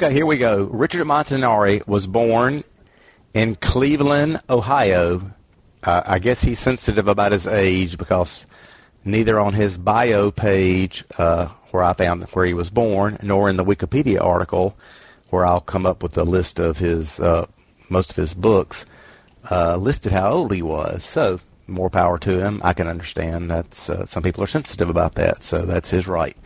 Okay, here we go. Richard Montanari was born in Cleveland, Ohio. Uh, I guess he's sensitive about his age because neither on his bio page, uh, where I found where he was born, nor in the Wikipedia article, where I'll come up with a list of his uh, most of his books, uh, listed how old he was. So more power to him. I can understand that uh, some people are sensitive about that, so that's his right.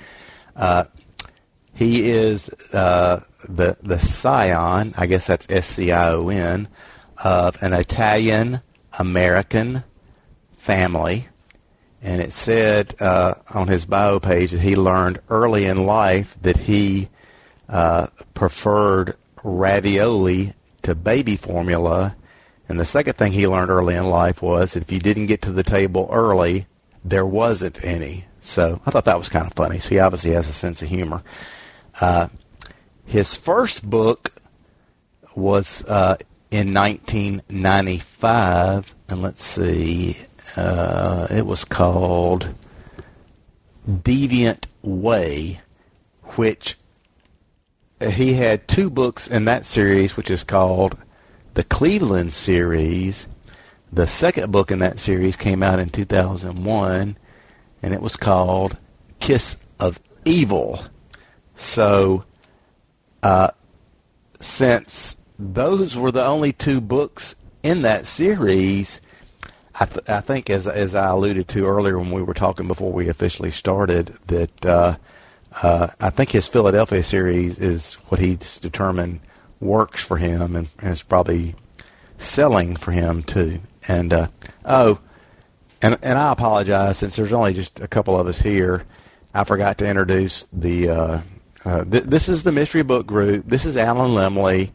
He is uh, the the scion, I guess that's S C I O N, of an Italian American family, and it said uh, on his bio page that he learned early in life that he uh, preferred ravioli to baby formula, and the second thing he learned early in life was if you didn't get to the table early, there wasn't any. So I thought that was kind of funny. So he obviously has a sense of humor. Uh, his first book was uh, in 1995, and let's see, uh, it was called Deviant Way, which he had two books in that series, which is called the Cleveland series. The second book in that series came out in 2001, and it was called Kiss of Evil. So, uh, since those were the only two books in that series, I, th- I, think, as as I alluded to earlier when we were talking before we officially started, that uh, uh, I think his Philadelphia series is what he's determined works for him and, and is probably selling for him too. And uh, oh, and and I apologize since there's only just a couple of us here. I forgot to introduce the uh, th- this is the Mystery Book Group. This is Alan Lemley.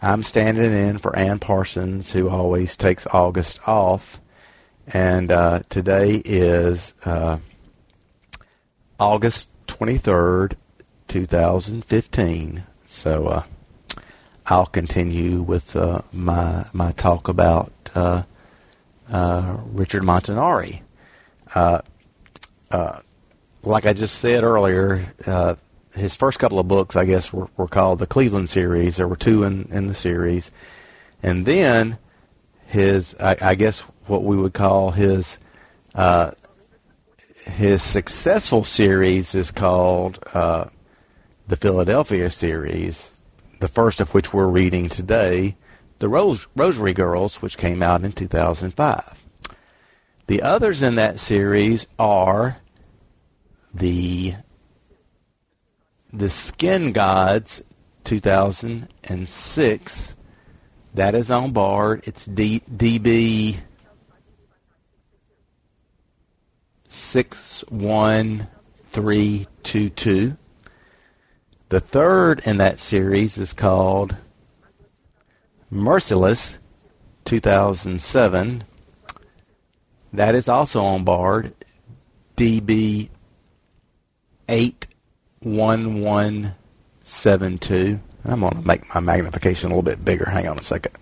I'm standing in for Ann Parsons, who always takes August off. And uh, today is uh, August 23rd, 2015. So uh, I'll continue with uh, my my talk about Richard Montanari. like I just said earlier, his first couple of books, I guess, were, were called the Cleveland series. There were two in, in the series, and then his, I, I guess, what we would call his uh, his successful series is called uh, the Philadelphia series. The first of which we're reading today, the Rose, Rosary Girls, which came out in 2005. The others in that series are the the Skin Gods 2006. That is on Bard. It's D, DB 61322. The third in that series is called Merciless 2007. That is also on Bard. DB 8 1172. I'm going to make my magnification a little bit bigger. Hang on a second.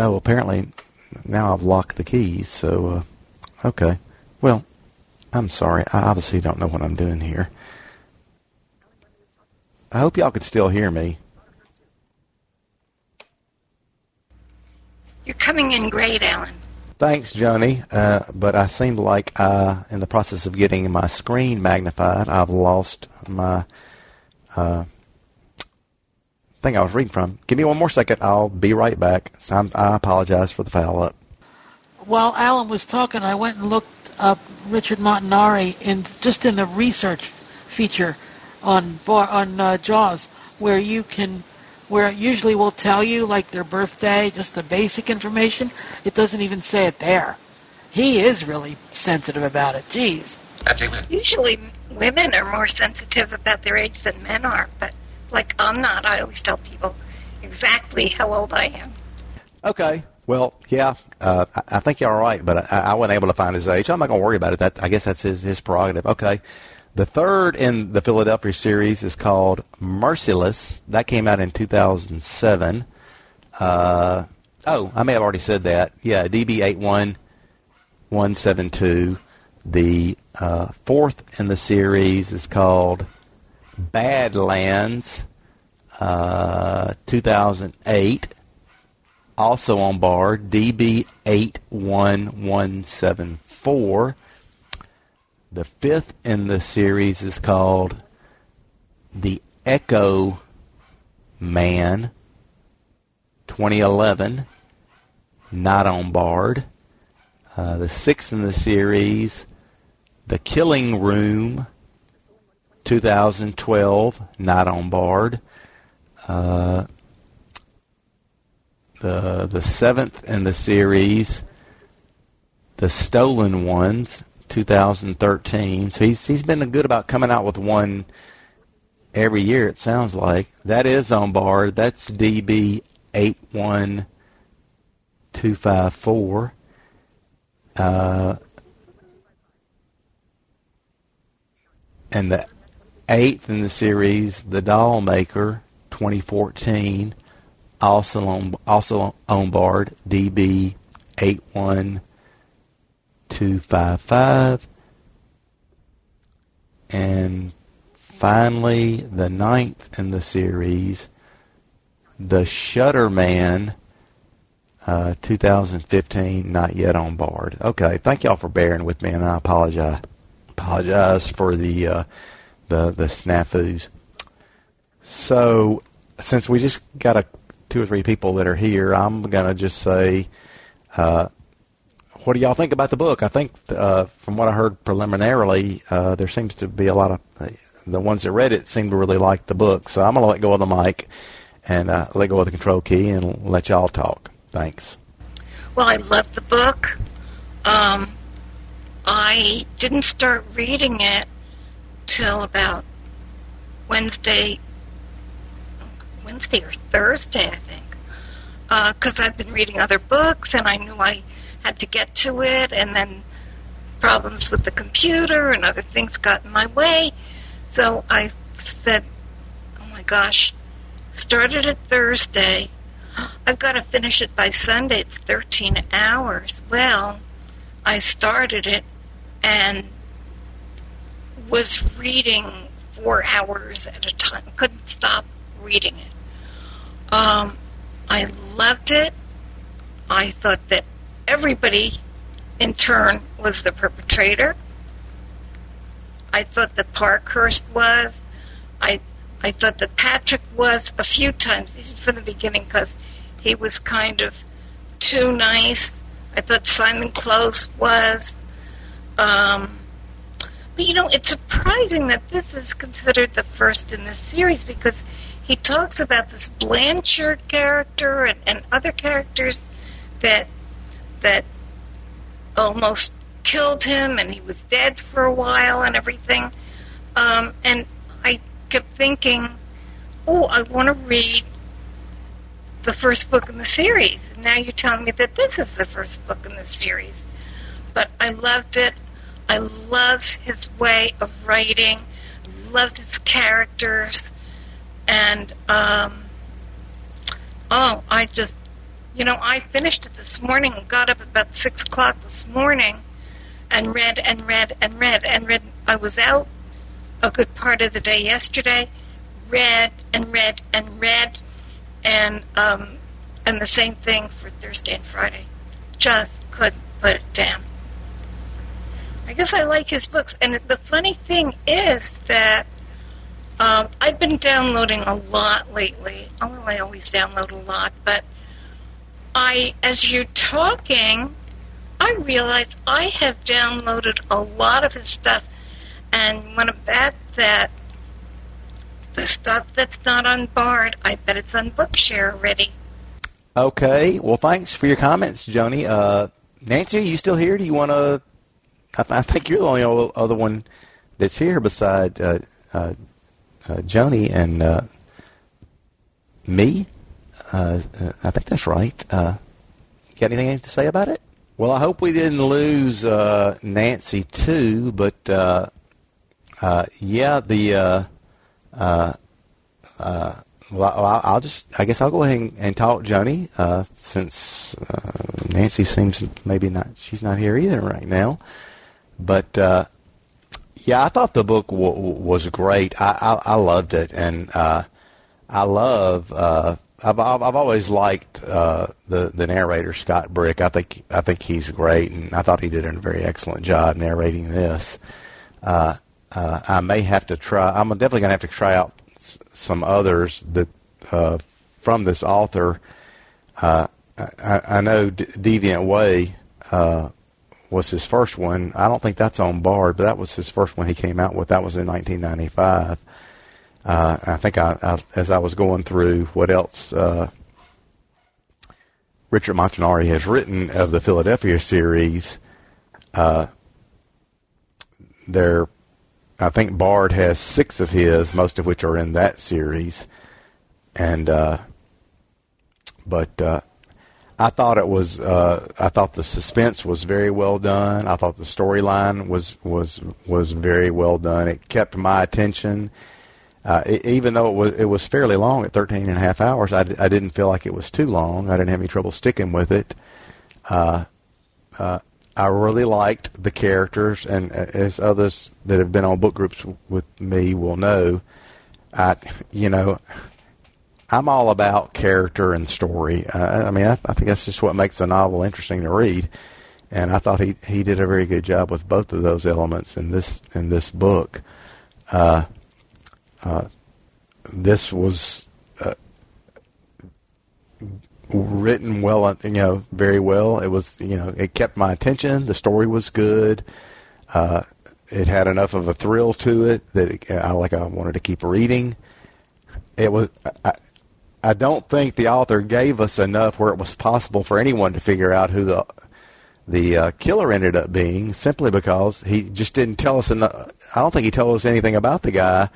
Oh, apparently now I've locked the keys, so, uh, okay. Well, I'm sorry. I obviously don't know what I'm doing here. I hope y'all could still hear me. You're coming in great, Alan. Thanks, Joni. Uh, but I seem like, uh, in the process of getting my screen magnified, I've lost my uh, thing I was reading from. Give me one more second. I'll be right back. So I apologize for the foul up. While Alan was talking, I went and looked up Richard Montanari in just in the research feature on on uh, Jaws, where you can, where it usually will tell you like their birthday, just the basic information. It doesn't even say it there. He is really sensitive about it. Jeez. Usually, women are more sensitive about their age than men are, but like I'm not. I always tell people exactly how old I am. Okay. Well, yeah, uh, I, I think you're all right, but I, I wasn't able to find his age. I'm not going to worry about it. That I guess that's his his prerogative. Okay. the third in the Philadelphia series is called Merciless. That came out in 2007. Uh, oh, I may have already said that. Yeah, DB81172. The uh, fourth in the series is called Badlands, uh, 2008. Also on Bard, DB81174. The fifth in the series is called The Echo Man, 2011. Not on Bard. Uh, the sixth in the series, The Killing Room, 2012, not on Bard. Uh, the the seventh in the series, The Stolen Ones, 2013. So he's he's been good about coming out with one every year. It sounds like that is on Bard. That's DB eight one two five four. Uh, and the eighth in the series, The Doll Maker, 2014, also on also on Bard, DB 81255. And finally, the ninth in the series, The Shutter Man, uh, 2015, not yet on Bard. Okay, thank y'all for bearing with me, and I apologize apologize for the uh, the the snafus. So, since we just got a two or three people that are here, I'm gonna just say, uh, what do y'all think about the book? I think uh, from what I heard preliminarily, uh, there seems to be a lot of the ones that read it seem to really like the book. So I'm gonna let go of the mic and uh, let go of the control key and let y'all talk. Thanks. Well, I love the book. Um, I didn't start reading it till about Wednesday, Wednesday or Thursday, I think, because uh, I've been reading other books and I knew I had to get to it, and then problems with the computer and other things got in my way. So I said, "Oh my gosh, started it Thursday." I've got to finish it by Sunday. It's 13 hours. Well, I started it and was reading four hours at a time. Couldn't stop reading it. Um, I loved it. I thought that everybody, in turn, was the perpetrator. I thought that Parkhurst was. I I thought that Patrick was a few times, even from the beginning, because he was kind of too nice. I thought Simon Close was. Um, but you know, it's surprising that this is considered the first in the series because he talks about this Blanchard character and, and other characters that that almost killed him, and he was dead for a while and everything. Um, and I kept thinking, oh, I want to read the first book in the series. And now you're telling me that this is the first book in the series. But I loved it. I loved his way of writing, loved his characters, and um, oh, I just, you know, I finished it this morning got up about six o'clock this morning and read and read and read and read. I was out a good part of the day yesterday, read and read and read, and um, and the same thing for Thursday and Friday. Just couldn't put it down. I guess I like his books. And the funny thing is that um, I've been downloading a lot lately. Well, I always download a lot, but I, as you're talking, I realize I have downloaded a lot of his stuff, and when I bet that the stuff that's not on Bard, I bet it's on Bookshare already. Okay. Well, thanks for your comments, Joni. Uh, Nancy, you still here? Do you want to I, th- I think you're the only other one that's here beside uh, uh, Joni and uh, me. Uh, uh, I think that's right. Uh, got anything to say about it? Well, I hope we didn't lose uh, Nancy too, but uh, uh, yeah, the uh, uh, uh, well, I'll just I guess I'll go ahead and, and talk Joni uh, since uh, Nancy seems maybe not she's not here either right now, but uh, yeah, I thought the book w- was great. I, I I loved it, and uh, I love. Uh, I've I've I've always liked uh, the the narrator Scott Brick. I think I think he's great, and I thought he did a very excellent job narrating this. Uh, uh, I may have to try. I'm definitely going to have to try out s- some others that uh, from this author. Uh, I, I know D- Deviant Way uh, was his first one. I don't think that's on Bard, but that was his first one he came out with. That was in 1995. Uh, I think I, I, as I was going through what else uh, Richard Montanari has written of the Philadelphia series, uh, there, I think Bard has six of his, most of which are in that series, and uh, but uh, I thought it was, uh, I thought the suspense was very well done. I thought the storyline was was was very well done. It kept my attention. Uh, e even though it was it was fairly long at 13 and a half hours, I, I didn't feel like it was too long. I didn't have any trouble sticking with it. Uh, uh, I really liked the characters, and uh, as others that have been on book groups with me will know, I you know I'm all about character and story. Uh, I mean, I, I think that's just what makes a novel interesting to read, and I thought he he did a very good job with both of those elements in this in this book. Uh, uh, this was uh, written well, you know, very well. It was, you know, it kept my attention. The story was good. Uh, it had enough of a thrill to it that it, I like. I wanted to keep reading. It was. I, I don't think the author gave us enough where it was possible for anyone to figure out who the the uh, killer ended up being, simply because he just didn't tell us enough. I don't think he told us anything about the guy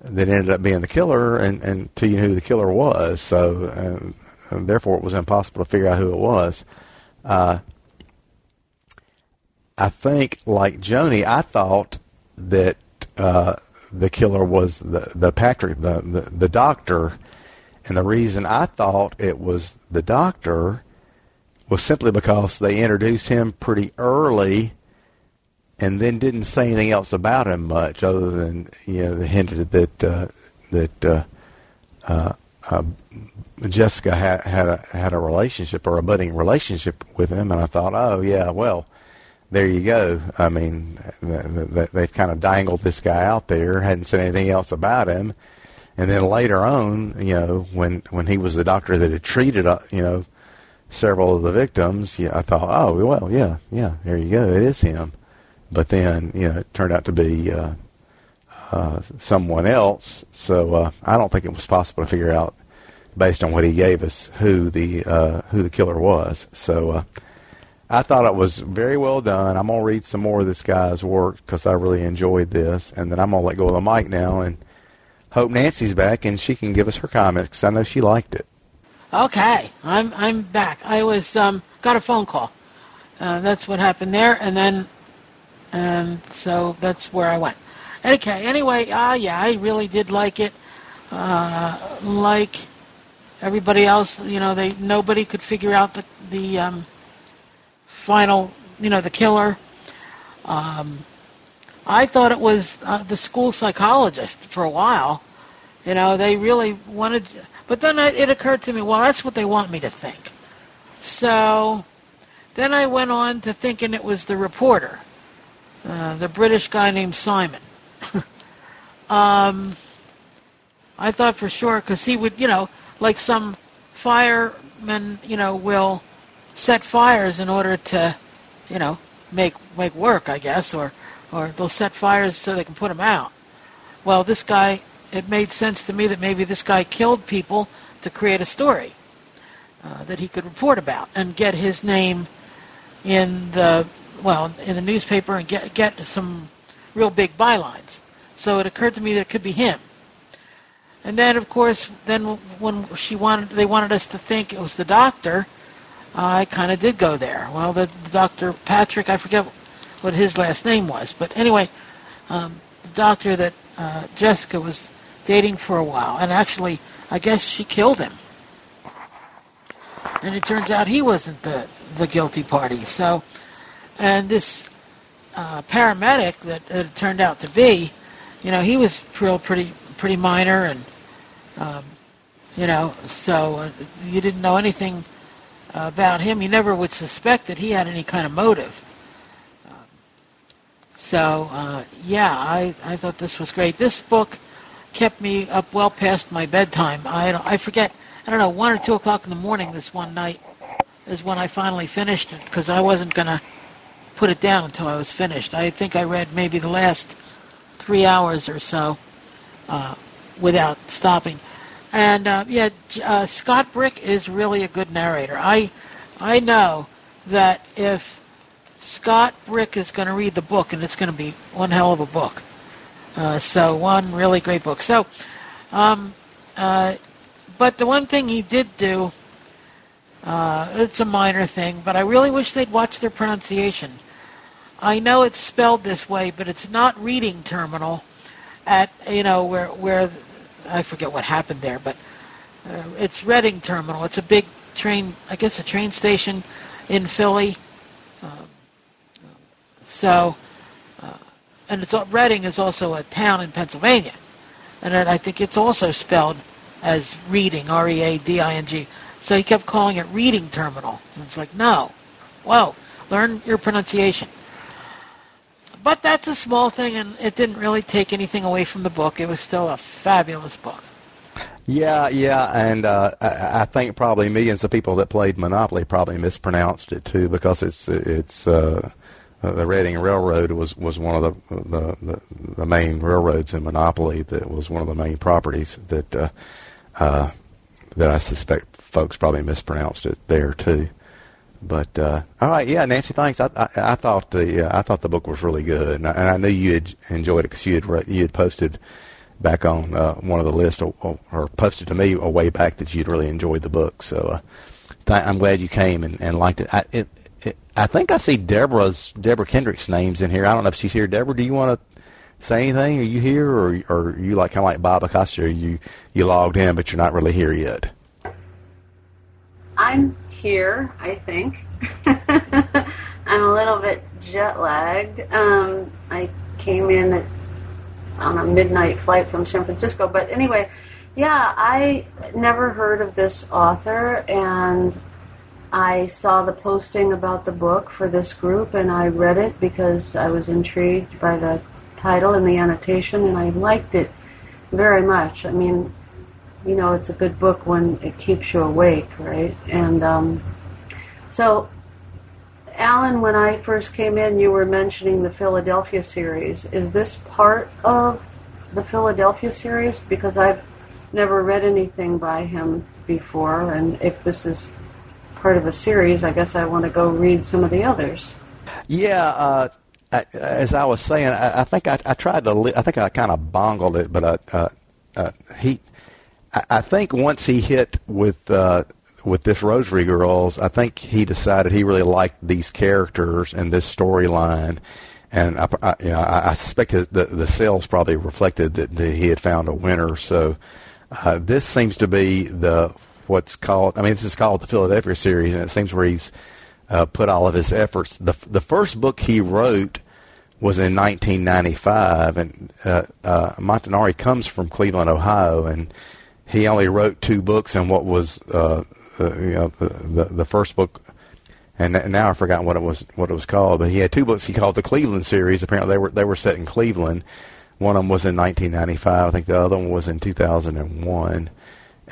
that ended up being the killer and, and to you who the killer was. So, uh, and therefore, it was impossible to figure out who it was. Uh, I think, like Joni, I thought that uh, the killer was the, the Patrick, the, the, the doctor. And the reason I thought it was the doctor was simply because they introduced him pretty early and then didn't say anything else about him much, other than you know they hinted that uh, that uh, uh, uh, Jessica had had a had a relationship or a budding relationship with him, and I thought, oh yeah, well, there you go. I mean, th- th- they've kind of dangled this guy out there, hadn't said anything else about him, and then later on, you know, when when he was the doctor that had treated, uh, you know, several of the victims, yeah, I thought, oh well, yeah, yeah, there you go, it is him but then you know it turned out to be uh, uh, someone else. So uh, I don't think it was possible to figure out based on what he gave us who the uh, who the killer was. So uh, I thought it was very well done. I'm gonna read some more of this guy's work because I really enjoyed this, and then I'm gonna let go of the mic now and hope Nancy's back and she can give us her comments I know she liked it. Okay, I'm I'm back. I was um, got a phone call. Uh, that's what happened there, and then and so that's where I went. Okay. Anyway, ah, uh, yeah, I really did like it. Uh, like everybody else, you know, they nobody could figure out the the um, final, you know, the killer. Um, I thought it was uh, the school psychologist for a while. You know, they really wanted, but then I, it occurred to me, well, that's what they want me to think. So then I went on to thinking it was the reporter uh, the British guy named Simon. um, I thought for sure because he would, you know, like some firemen, you know, will set fires in order to, you know, make make work, I guess, or or they'll set fires so they can put them out. Well, this guy, it made sense to me that maybe this guy killed people to create a story uh, that he could report about and get his name in the well, in the newspaper and get get some real big bylines. So it occurred to me that it could be him. And then, of course, then when she wanted, they wanted us to think it was the doctor. Uh, I kind of did go there. Well, the, the Doctor Patrick, I forget what his last name was, but anyway, um, the doctor that uh, Jessica was dating for a while, and actually, I guess she killed him. And it turns out he wasn't the the guilty party. So, and this uh, paramedic that it turned out to be, you know, he was real pretty pretty minor, and um, you know, so uh, you didn't know anything about him. You never would suspect that he had any kind of motive. So uh, yeah, I, I thought this was great. This book kept me up well past my bedtime. I I forget. I don't know one or two o'clock in the morning. This one night is when I finally finished it because I wasn't gonna put it down until I was finished. I think I read maybe the last three hours or so uh, without stopping. And uh, yeah, uh, Scott Brick is really a good narrator. I I know that if Scott Brick is going to read the book, and it's going to be one hell of a book. Uh, so one really great book. So, um, uh, but the one thing he did do, uh, it's a minor thing, but I really wish they'd watch their pronunciation. I know it's spelled this way, but it's not reading terminal at you know where where I forget what happened there, but uh, it's Reading Terminal. It's a big train, I guess, a train station in Philly. Um, so, uh, and it's Reading is also a town in Pennsylvania, and I think it's also spelled as Reading, R-E-A-D-I-N-G. So he kept calling it Reading Terminal, and it's like, no, whoa, learn your pronunciation. But that's a small thing, and it didn't really take anything away from the book. It was still a fabulous book. Yeah, yeah, and uh, I, I think probably millions of people that played Monopoly probably mispronounced it too because it's it's uh, the Reading Railroad was was one of the, the the, main railroads in Monopoly that was one of the main properties that uh, uh, that I suspect folks probably mispronounced it there too. But uh, all right, yeah, Nancy, thanks. I I, I thought the uh, I thought the book was really good, and I, and I knew you had enjoyed it because you had you had posted back on uh, one of the lists or, or, posted to me a way back that you'd really enjoyed the book. So uh, I'm glad you came and, and liked it. I, it. I think I see Deborah's Deborah Kendrick's names in here. I don't know if she's here. Deborah, do you want to say anything? Are you here, or, or are you like kind of like Bob Acosta? You you logged in, but you're not really here yet. I'm here. I think I'm a little bit jet lagged. Um, I came in at on a midnight flight from San Francisco. But anyway, yeah, I never heard of this author, and I saw the posting about the book for this group, and I read it because I was intrigued by the title and the annotation, and I liked it very much. I mean, you know, it's a good book when it keeps you awake, right? And um, so Alan, when I first came in, you were mentioning the Philadelphia series. Is this part of the Philadelphia series? Because I've never read anything by him before, and if this is part of a series, I guess I want to go read some of the others. Yeah, uh, as I was saying, I, I think I, I, tried to. Li- I think I kind of bungled it, but uh, uh, uh he. I, think once he hit with uh, with this Rosary Girls, I think he decided he really liked these characters and this storyline, and I, I, you know, I, I suspect the the sales probably reflected that, that he had found a winner. So uh, this seems to be the what's called. I mean, this is called the Philadelphia series, and it seems where he's uh, put all of his efforts. the The first book he wrote was in 1995, and uh, uh, Montanari comes from Cleveland, Ohio, and he only wrote two books and what was uh, the you know the, the, the first book, and now I've forgotten what it was what it was called. But he had two books he called the Cleveland series. Apparently they were they were set in Cleveland. One of them was in 1995. I think the other one was in 2001,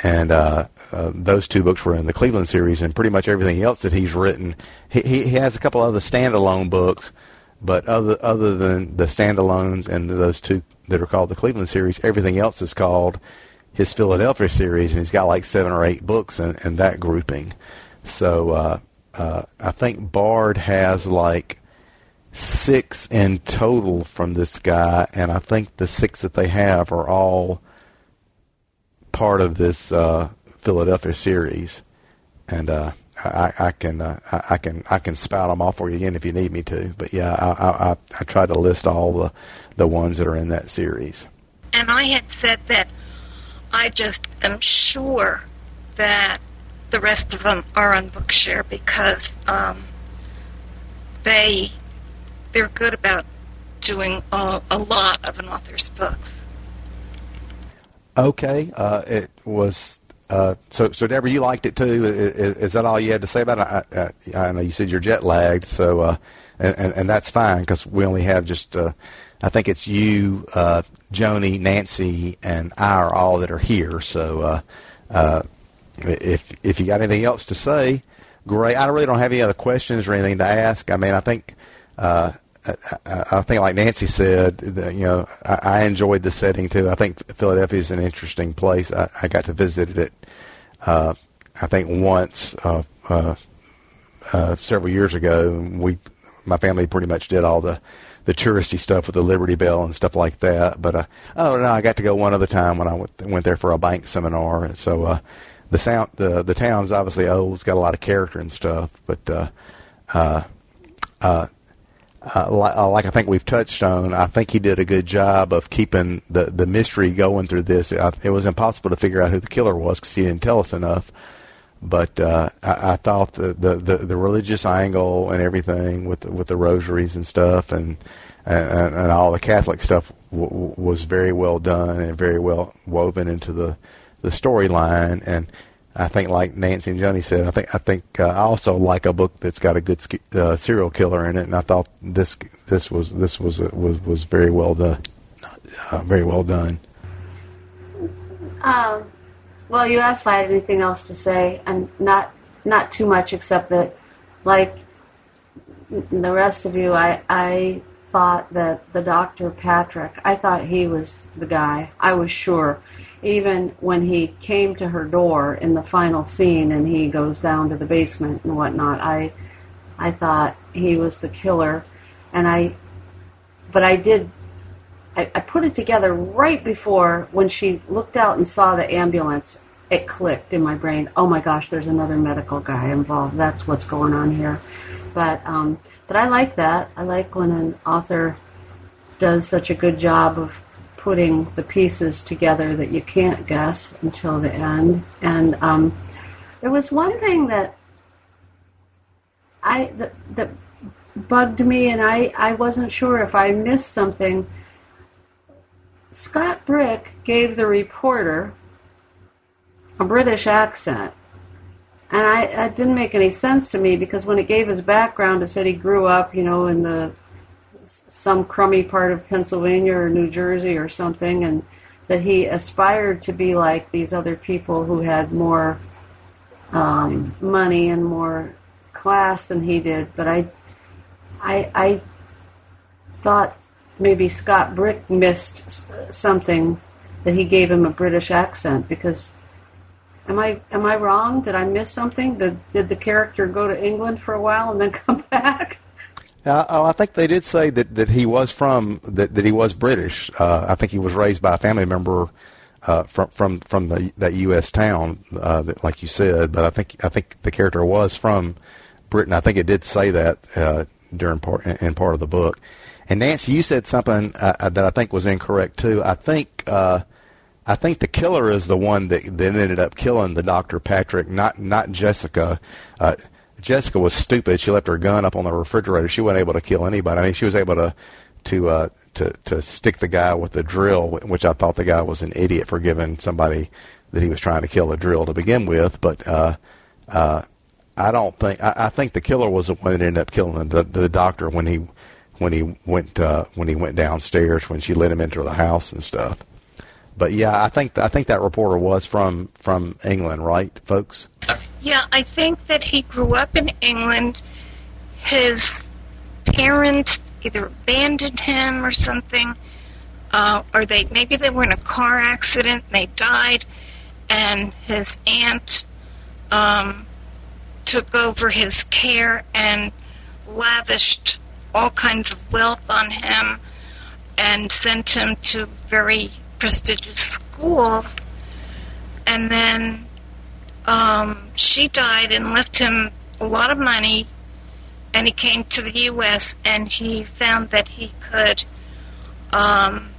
and uh, uh, those two books were in the Cleveland series. And pretty much everything else that he's written, he he, has a couple other standalone books, but other other than the standalones and those two that are called the Cleveland series, everything else is called his Philadelphia series, and he's got like seven or eight books in, in that grouping. So uh, uh, I think Bard has like six in total from this guy, and I think the six that they have are all part of this uh, Philadelphia series. And uh, I, I can uh, I, can I can spout them off for you again if you need me to. But yeah, I I, I, I try to list all the the ones that are in that series. And I had said that I just am sure that the rest of them are on Bookshare because um, they they're good about doing a, a lot of an author's books. Okay, uh, it was. Uh, so, so Deborah, you liked it too. Is, is that all you had to say about it? I, I, I know you said you're jet lagged, so uh, and, and, and that's fine because we only have just. Uh, I think it's you, uh, Joni, Nancy, and I are all that are here. So, uh, if if you got anything else to say, great. I really don't have any other questions or anything to ask. I mean, I think. I, think, like Nancy said, you know, I, I enjoyed the setting too. I think Philadelphia is an interesting place. I, I got to visit it, uh, I think once uh, uh, uh, several years ago. We, my family, pretty much did all the the touristy stuff with the Liberty Bell and stuff like that. But uh, oh no, I got to go one other time when I went, went there for a bank seminar. And so uh, the sound, the the town's obviously old. It's got a lot of character and stuff, but. Uh, uh, like, uh, like I think we've touched on, I think he did a good job of keeping the the mystery going through this. It, it was impossible to figure out who the killer was because he didn't tell us enough. But uh, I, I thought the, the, the, the religious angle and everything with with the rosaries and stuff and and, and all the Catholic stuff w- w- was very well done and very well woven into the the storyline. And I think, like Nancy and Johnny said, I think I think uh, I also like a book that's got a good uh, serial killer in it, and I thought this this was this was uh, was was very well done, uh, very well done. Um, well, you asked if I had anything else to say, and not not too much, except that, like the rest of you, I I thought that the Doctor Patrick, I thought he was the guy. I was sure even when he came to her door in the final scene and he goes down to the basement and whatnot, I I thought he was the killer, and I, but I did. I, I put it together right before when she looked out and saw the ambulance. It clicked in my brain. Oh my gosh, there's another medical guy involved. That's what's going on here. But um, but I like that. I like when an author does such a good job of putting the pieces together that you can't guess until the end. And um, there was one thing that I that, that bugged me, and I, I wasn't sure if I missed something. Scott Brick gave the reporter a British accent. And I, that didn't make any sense to me because when it gave his background, it said he grew up, you know, in the some crummy part of Pennsylvania or New Jersey or something, and that he aspired to be like these other people who had more um, money and more class than he did. But I, I, I thought maybe Scott Brick missed something that he gave him a British accent because. Am I am I wrong? Did I miss something? Did did the character go to England for a while and then come back? Uh, oh, I think they did say that, that he was from that, that he was British. Uh, I think he was raised by a family member uh, from from from the that U.S. town, uh, that, like you said. But I think I think the character was from Britain. I think it did say that uh, during part in part of the book. And Nancy, you said something uh, that I think was incorrect too. I think uh, I think the killer is the one that that ended up killing the Doctor Patrick, not not Jessica. Jessica was stupid. She left her gun up on the refrigerator. She wasn't able to kill anybody. I mean, she was able to to uh, to to stick the guy with the drill, which I thought the guy was an idiot for giving somebody that he was trying to kill a drill to begin with. But uh, uh, I don't think I, I think the killer was the one that ended up killing the, the doctor when he when he went uh, when he went downstairs when she let him into the house and stuff. But yeah, I think I think that reporter was from from England, right, folks? Yeah, I think that he grew up in England. His parents either abandoned him or something, uh, or they maybe they were in a car accident. And They died, and his aunt um, took over his care and lavished all kinds of wealth on him and sent him to very prestigious schools, and then um, she died and left him a lot of money, and he came to the U.S. and he found that he could um,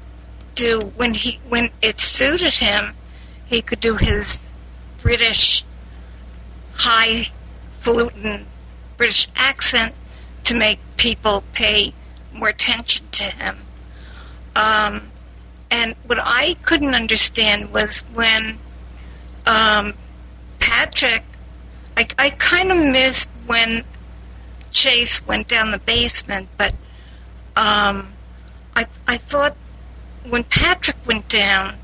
do when he when it suited him, he could do his British highfalutin British accent to make people pay more attention to him. Um, and what I couldn't understand was when um, Patrick, I, I kind of missed when Chase went down the basement, but um, I, I thought when Patrick went down,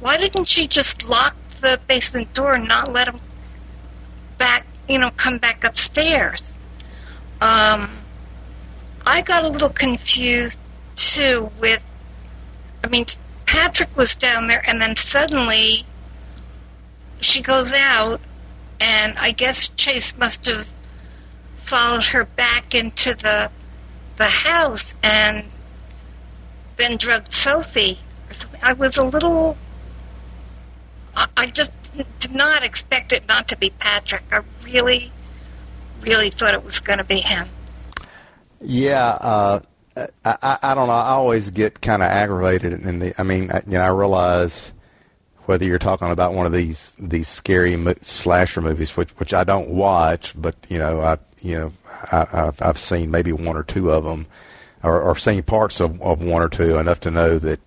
why didn't she just lock the basement door and not let him back, you know, come back upstairs? Um, I got a little confused too with, I mean, Patrick was down there and then suddenly she goes out and I guess Chase must have followed her back into the the house and then drugged Sophie or something. I was a little. I, just did not expect it not to be Patrick. I really, really thought it was going to be him. Yeah, uh, I, I, I don't know. I always get kind of aggravated in the. I mean, I, you know, I realize whether you're talking about one of these these scary mo- slasher movies, which which I don't watch, but you know, I you know, I, I've, I've seen maybe one or two of them, or, or seen parts of, of one or two enough to know that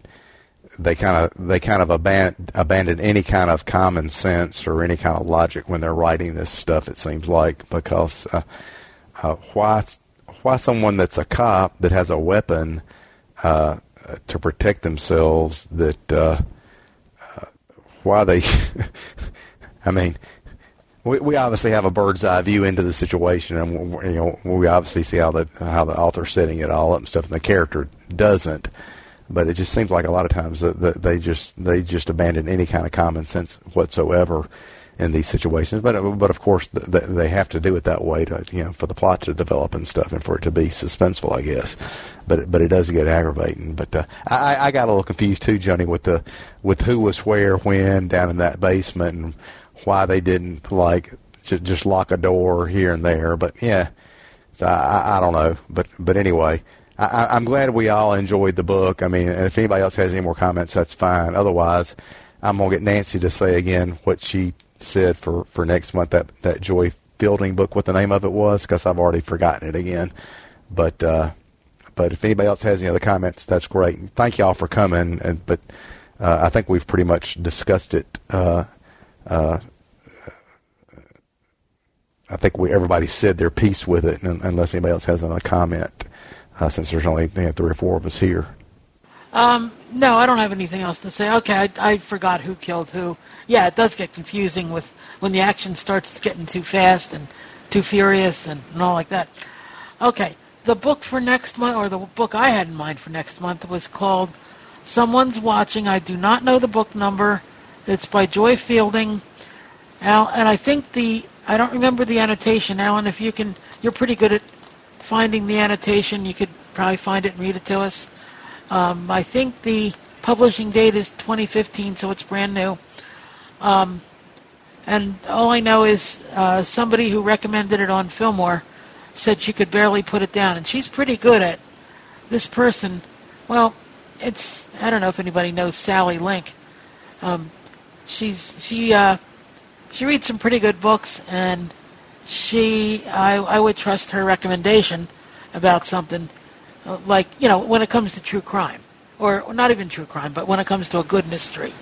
they kind of they kind of abandon abandon any kind of common sense or any kind of logic when they're writing this stuff. It seems like because uh, uh, why why someone that's a cop that has a weapon uh, to protect themselves that uh, uh, why they I mean we, we obviously have a bird's eye view into the situation and you know we obviously see how the how the author's setting it all up and stuff and the character doesn't. But it just seems like a lot of times that, that they just they just abandon any kind of common sense whatsoever in these situations. But but of course th- they have to do it that way to you know for the plot to develop and stuff and for it to be suspenseful, I guess. But but it does get aggravating. But uh, I I got a little confused too, Johnny, with the with who was where when down in that basement and why they didn't like just lock a door here and there. But yeah, I I don't know. But but anyway. I, I'm glad we all enjoyed the book. I mean, if anybody else has any more comments, that's fine. Otherwise, I'm gonna get Nancy to say again what she said for, for next month that that Joy Fielding book, what the name of it was, because I've already forgotten it again. But uh, but if anybody else has any other comments, that's great. Thank y'all for coming. And but uh, I think we've pretty much discussed it. Uh, uh, I think we everybody said their piece with it, unless anybody else has another comment. Uh, since there's only you know, three or four of us here. Um, no, I don't have anything else to say. Okay, I, I forgot who killed who. Yeah, it does get confusing with when the action starts getting too fast and too furious and, and all like that. Okay, the book for next month, or the book I had in mind for next month, was called Someone's Watching. I do not know the book number. It's by Joy Fielding. Al, and I think the I don't remember the annotation. Alan, if you can, you're pretty good at finding the annotation. You could probably find it and read it to us. Um, I think the publishing date is 2015, so it's brand new. Um, and all I know is uh, somebody who recommended it on Fillmore said she could barely put it down, and she's pretty good at this person. Well, it's I don't know if anybody knows Sally Link. Um, she's she uh, she reads some pretty good books, and she I I would trust her recommendation about something like you know when it comes to true crime, or, or not even true crime, but when it comes to a good mystery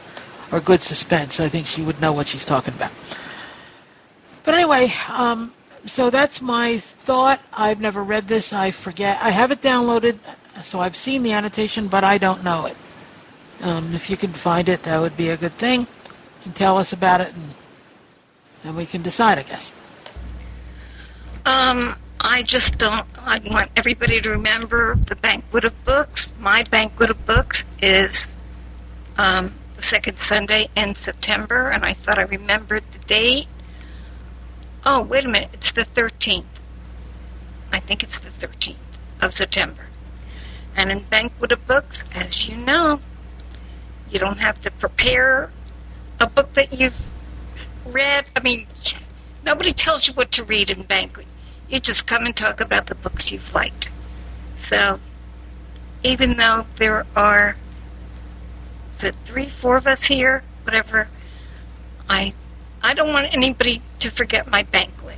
or good suspense, I think she would know what she's talking about. But anyway, um, so that's my thought. I've never read this. I forget. I have it downloaded, so I've seen the annotation, but I don't know it. Um, if you can find it, that would be a good thing. And tell us about it, and, and we can decide, I guess. Um, I just don't. I want everybody to remember the banquet of books. My banquet of books is um, the second Sunday in September, and I thought I remembered the date. Oh, wait a minute. It's the 13th. I think it's the 13th of September. And in Banquet of Books, as you know, you don't have to prepare a book that you've read. I mean, nobody tells you what to read in banquet. You just come and talk about the books you've liked. So, even though there are, it three, four of us here, whatever, I, I don't want anybody to forget my banquet,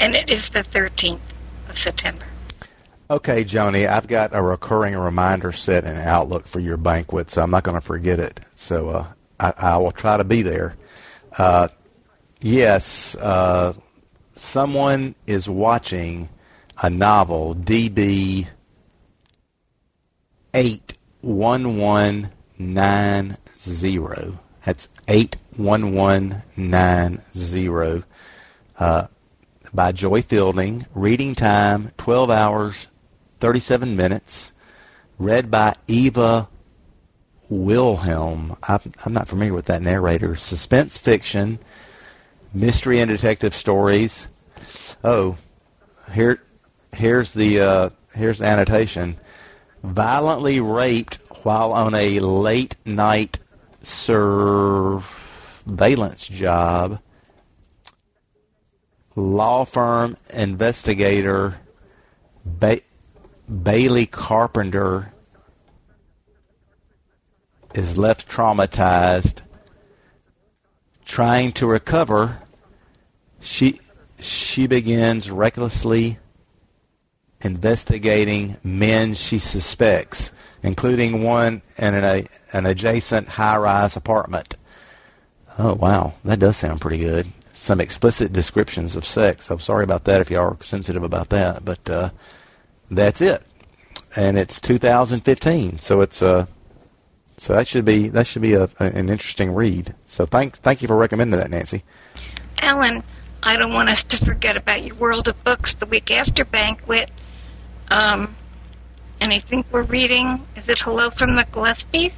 and it is the 13th of September. Okay, Joni, I've got a recurring reminder set in Outlook for your banquet, so I'm not going to forget it. So uh, I, I, will try to be there. Uh, yes, uh, someone is watching a novel, DB 81190. That's 81190 uh, by Joy Fielding. Reading time 12 hours 37 minutes. Read by Eva Wilhelm. I'm, I'm not familiar with that narrator. Suspense fiction, mystery and detective stories. Oh, here, here's the uh, here's the annotation. Violently raped while on a late night surveillance job. Law firm investigator ba- Bailey Carpenter is left traumatized. Trying to recover, she she begins recklessly investigating men she suspects, including one in an, an adjacent high-rise apartment. Oh wow, that does sound pretty good. Some explicit descriptions of sex. I'm sorry about that if you are sensitive about that, but uh, that's it. And it's 2015, so it's uh, so that should be that should be a, an interesting read. So thank thank you for recommending that, Nancy. Ellen, I don't want us to forget about your World of Books the week after banquet. Um, and I think we're reading. Is it Hello from the Gillespies?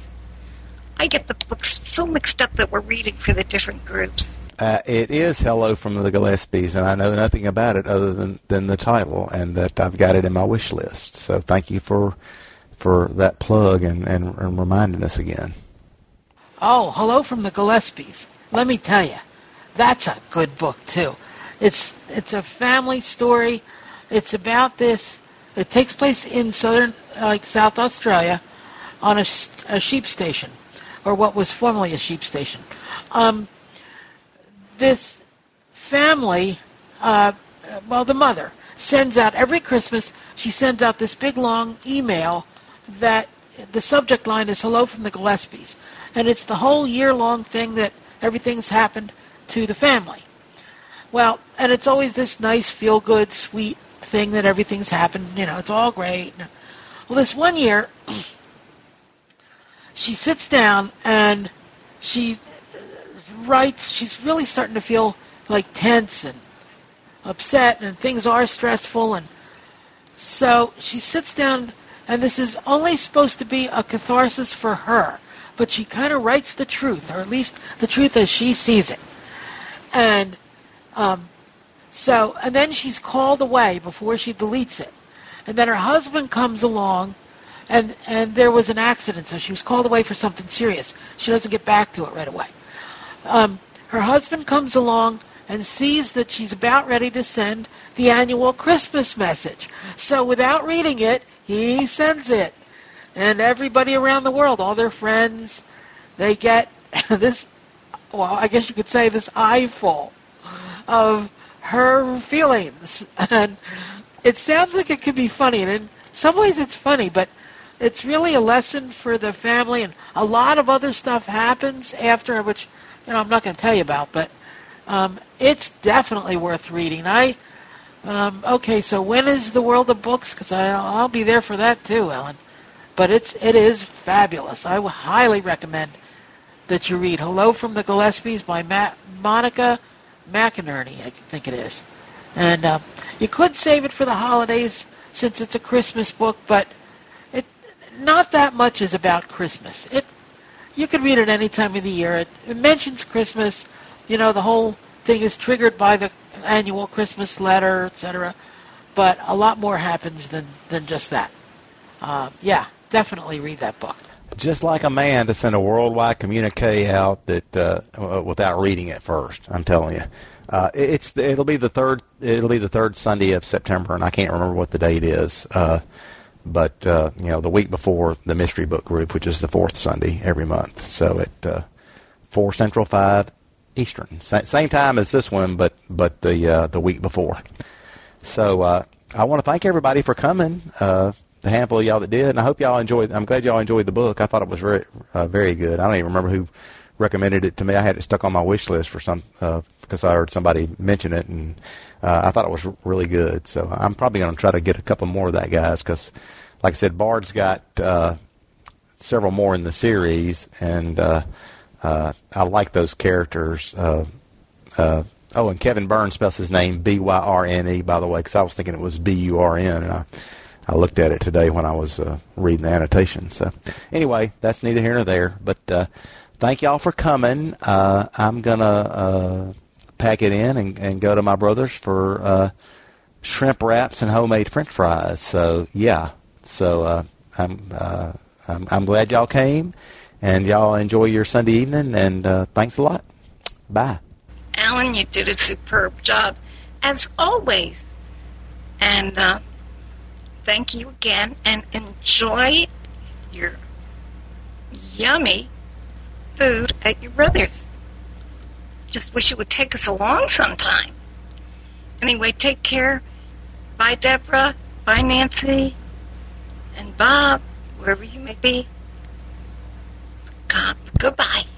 I get the books so mixed up that we're reading for the different groups. Uh, it is Hello from the Gillespies, and I know nothing about it other than, than the title, and that I've got it in my wish list. So thank you for for that plug and, and, and reminding us again. Oh, Hello from the Gillespies. Let me tell you, that's a good book too. It's it's a family story. It's about this. It takes place in southern, like South Australia, on a, a sheep station, or what was formerly a sheep station. Um, this family, uh, well, the mother sends out every Christmas. She sends out this big long email that the subject line is "Hello from the Gillespies," and it's the whole year long thing that everything's happened to the family. Well, and it's always this nice, feel good, sweet thing that everything's happened. You know, it's all great. Well, this one year, she sits down and she writes, she's really starting to feel like tense and upset, and things are stressful. And so she sits down, and this is only supposed to be a catharsis for her, but she kind of writes the truth, or at least the truth as she sees it. And um, so, and then she's called away before she deletes it. And then her husband comes along, and and there was an accident, so she was called away for something serious. She doesn't get back to it right away um, her husband comes along and sees that she's about ready to send the annual Christmas message. So without reading it, he sends it. And everybody around the world, all their friends, they get this, well, I guess you could say this eyeful of her feelings. And it sounds like it could be funny, and in some ways it's funny, but it's really a lesson for the family, and a lot of other stuff happens after, which you know, I'm not going to tell you about, but um, it's definitely worth reading. I um, okay, so when is the World of Books? Because I'll be there for that too, Ellen. But it's it is fabulous. I would highly recommend that you read "Hello from the Gillespies" by Monica McInerney, I think it is. And um, you could save it for the holidays since it's a Christmas book, but it not that much is about Christmas. It you can read it any time of the year. It, it mentions Christmas. You know, the whole thing is triggered by the annual Christmas letter, etc. But a lot more happens than, than just that. Uh, yeah, definitely read that book. just like a man to send a worldwide communique out that uh, without reading it first. I'm telling you, uh, it's it'll be the third it'll be the third Sunday of September, and I can't remember what the date is. Uh, but uh, you know, the week before the mystery book group, which is the fourth Sunday every month. So at uh, four Central, five Eastern, Sa- same time as this one, but but the uh, the week before. So uh, I want to thank everybody for coming. Uh, the handful of y'all that did, and I hope y'all enjoyed. I'm glad y'all enjoyed the book. I thought it was very uh, very good. I don't even remember who recommended it to me. I had it stuck on my wish list for some uh, because I heard somebody mention it, and uh, I thought it was really good. So I'm probably going to try to get a couple more of that, guys, because, like I said, Bard's got uh, several more in the series, and uh, I like those characters. Uh, uh, oh, and Kevin Byrne spells his name B Y R N E, by the way, because I was thinking it was B U R N, and I. I looked at it today when I was uh, reading the annotation. So, anyway, that's neither here nor there. But uh, thank y'all for coming. Uh, I'm gonna uh, pack it in and, and go to my brother's for uh, shrimp wraps and homemade French fries. So yeah, so uh, I'm, uh, I'm I'm glad y'all came, and y'all enjoy your Sunday evening. And uh, thanks a lot. Bye. Alan, you did a superb job, as always. And uh, thank you again, and enjoy your yummy food at your brother's. Just wish you would take us along sometime. Anyway, take care. Bye, Deborah. Bye, Nancy. And Bob, wherever you may be. Goodbye.